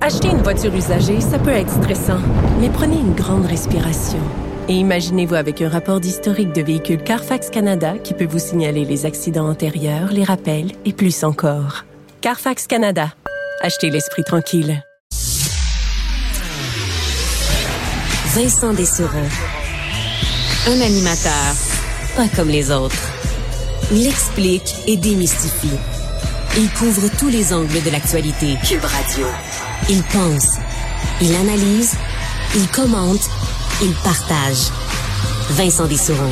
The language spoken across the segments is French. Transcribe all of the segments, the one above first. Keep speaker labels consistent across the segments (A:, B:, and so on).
A: Acheter une voiture usagée, ça peut être stressant, mais prenez une grande respiration. Et imaginez-vous avec un rapport d'historique de véhicule Carfax Canada qui peut vous signaler les accidents antérieurs, les rappels et plus encore. Carfax Canada. Achetez l'esprit tranquille.
B: Vincent Dessureau. Un animateur pas comme les autres. Il explique et démystifie. Il couvre tous les angles de l'actualité. Cube Radio. Il pense, il analyse, il commente, il partage. Vincent Dessureau.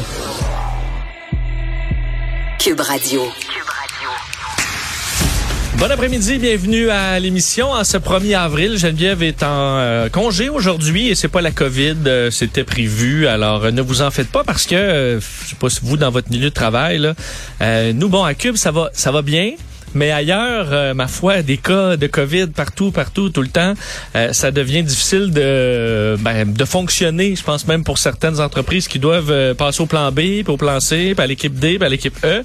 B: Cube Radio.
C: Bon après-midi, bienvenue à l'émission. En ce 1er avril, Geneviève est en euh, congé aujourd'hui et c'est pas la COVID, euh, c'était prévu. Alors euh, ne vous en faites pas parce que euh, je sais pas si vous dans votre milieu de travail là, euh, nous bon à Cube ça va ça va bien? Mais ailleurs, euh, ma foi, des cas de COVID partout, partout, tout le temps, euh, ça devient difficile de ben, de fonctionner. Je pense même pour certaines entreprises qui doivent euh, passer au plan B, puis au plan C, puis à l'équipe D, puis à l'équipe E.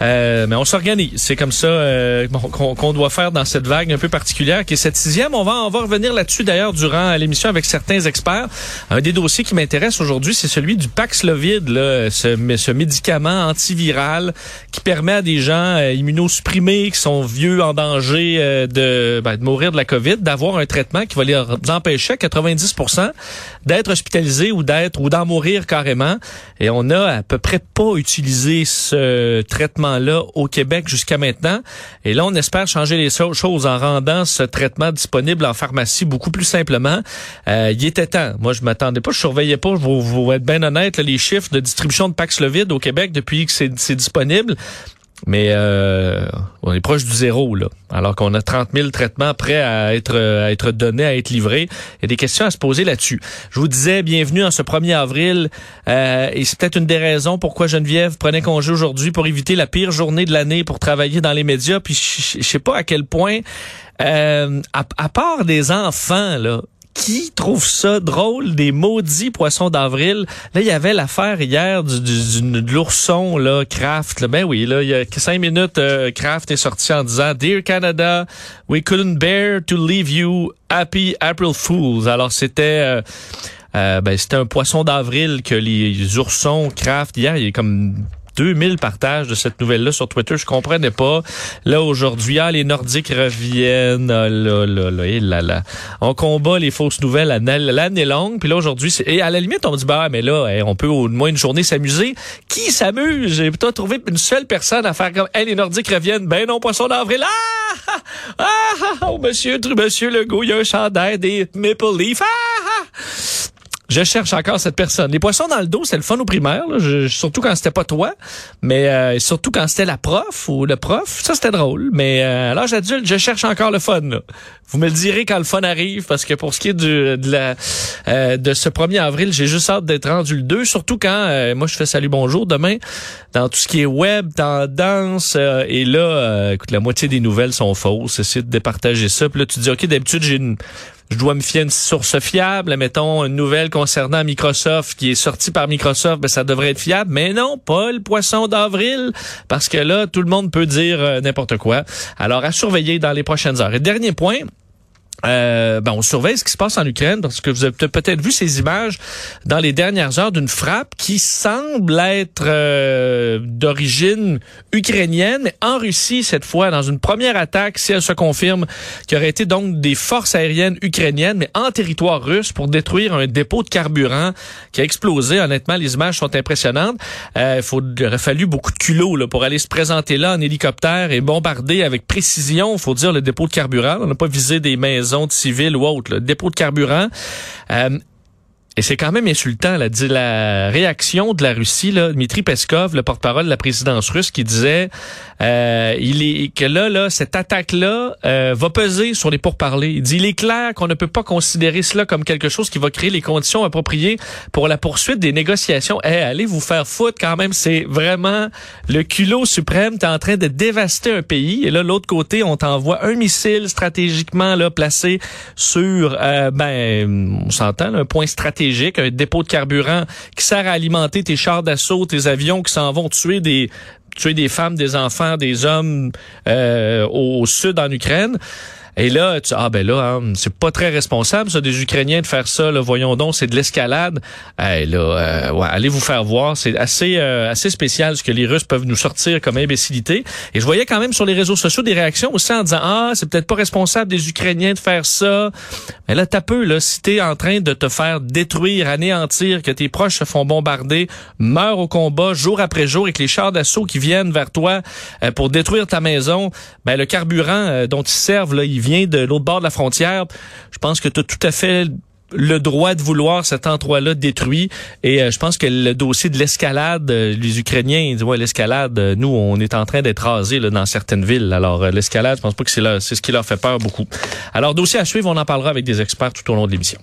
C: Euh, mais on s'organise. C'est comme ça euh, qu'on qu'on doit faire dans cette vague un peu particulière qui est cette sixième. On va on va revenir là-dessus d'ailleurs durant l'émission avec certains experts. Un des dossiers qui m'intéresse aujourd'hui, c'est celui du Paxlovid, là, ce, ce médicament antiviral qui permet à des gens euh, qui sont vieux en danger euh, de, ben, de mourir de la COVID, d'avoir un traitement qui va les empêcher à 90 d'être hospitalisés ou d'être ou d'en mourir carrément. Et on a à peu près pas utilisé ce traitement-là au Québec jusqu'à maintenant. Et là, on espère changer les choses en rendant ce traitement disponible en pharmacie beaucoup plus simplement. Euh, il était temps. Moi, je m'attendais pas, je surveillais pas. Vous, vous être bien honnête, là, les chiffres de distribution de Paxlovid au Québec depuis que c'est disponible. Mais euh, on est proche du zéro, là. Alors qu'on a 30 000 traitements prêts à être, à être donnés, à être livrés. Il y a des questions à se poser là-dessus. Je vous disais, bienvenue en ce 1er avril. Euh, et c'est peut-être une des raisons pourquoi Geneviève prenait congé aujourd'hui pour éviter la pire journée de l'année pour travailler dans les médias. Puis je sais pas à quel point, euh, à, à part des enfants, là, qui trouve ça drôle des maudits poissons d'avril? Là, il y avait l'affaire hier du, du- du- de l'ourson là, Kraft. Là. Ben oui, là, il y a cinq minutes, euh, Kraft est sorti en disant Dear Canada, we couldn't bear to leave you happy April Fools. Alors c'était euh, euh, ben, c'était un poisson d'avril que les oursons Kraft hier, il a comme 2000 partages de cette nouvelle-là sur Twitter. Je comprenais pas. Là, aujourd'hui, ah, les Nordiques reviennent. Ah, là, là, là, et là, là. On combat les fausses nouvelles l'année longue. Puis là, aujourd'hui, et à la limite, on me dit, bah, mais là, hey, on peut au moins une journée s'amuser. Qui s'amuse? J'ai plutôt trouvé une seule personne à faire comme, hey, les Nordiques reviennent. Ben non, poisson d'avril. Ah! Ah! ah, ah, oh, monsieur, monsieur Legault, il y a un chandail des Maple Leaf. Ah! Je cherche encore cette personne. Les poissons dans le dos, c'est le fun au primaire, là. Surtout quand c'était pas toi, mais euh, surtout quand c'était la prof ou le prof, ça c'était drôle. Mais euh, à l'âge adulte, je cherche encore le fun. Vous me le direz quand le fun arrive, parce que pour ce qui est de, euh, de ce 1er avril, j'ai juste hâte d'être rendu le 2, surtout quand euh, moi je fais salut bonjour demain dans tout ce qui est web, tendance, et là, écoute, la moitié des nouvelles sont fausses. Essayer de départager ça. Puis là, tu te dis, OK, d'habitude, j'ai une je dois me fier à une source fiable. Mettons une nouvelle concernant Microsoft qui est sortie par Microsoft, ben ça devrait être fiable. Mais non, pas le poisson d'avril, parce que là, tout le monde peut dire euh, n'importe quoi. Alors, à surveiller dans les prochaines heures. Et dernier point. Euh, ben, on surveille ce qui se passe en Ukraine parce que vous avez peut-être vu ces images dans les dernières heures d'une frappe qui semble être euh, d'origine ukrainienne, mais en Russie cette fois, dans une première attaque, si elle se confirme, qui aurait été donc des forces aériennes ukrainiennes, mais en territoire russe pour détruire un dépôt de carburant qui a explosé. Honnêtement, les images sont impressionnantes. Euh, il faut, il aurait fallu beaucoup de culot là, pour aller se présenter là en hélicoptère et bombarder avec précision, faut dire, le dépôt de carburant. On n'a pas visé des maisons civils ou autres, le dépôt de carburant. Euh, Et c'est quand même insultant, là, la réaction de la Russie, là, Dmitri Peskov, le porte-parole de la présidence russe, qui disait euh, il est, que là, là, cette attaque-là euh, va peser sur les pourparlers. Il dit il est clair qu'on ne peut pas considérer cela comme quelque chose qui va créer les conditions appropriées pour la poursuite des négociations. Eh, allez vous faire foutre quand même, c'est vraiment le culot suprême. T'es en train de dévaster un pays. Et là, l'autre côté, on t'envoie un missile stratégiquement là placé sur, euh, ben, on s'entend, un point stratégique un dépôt de carburant qui sert à alimenter tes chars d'assaut, tes avions qui s'en vont tuer des tuer des femmes, des enfants, des hommes euh, au sud en Ukraine. Et là, ah ben là, hein, c'est pas très responsable ça des Ukrainiens de faire ça. Là, voyons donc, c'est de l'escalade. Hey, là, euh, allez vous faire voir. C'est assez euh, assez spécial ce que les Russes peuvent nous sortir comme imbécilité. Et je voyais quand même sur les réseaux sociaux des réactions aussi en disant ah c'est peut-être pas responsable des Ukrainiens de faire ça. Mais là, t'as peu là, si t'es en train de te faire détruire, anéantir, que tes proches se font bombarder, meurent au combat jour après jour, et que les chars d'assaut qui viennent vers toi euh, pour détruire ta maison, ben le carburant dont ils servent là, vient de l'autre bord de la frontière, je pense que tu as tout à fait le droit de vouloir cet endroit-là détruit. Et euh, je pense que le dossier de l'escalade, euh, les Ukrainiens ils disent ouais l'escalade, euh, nous on est en train d'être rasés là, dans certaines villes. Alors l'escalade, je pense pas que c'est c'est ce qui leur fait peur beaucoup. Alors dossier à suivre, on en parlera avec des experts tout au long de l'émission.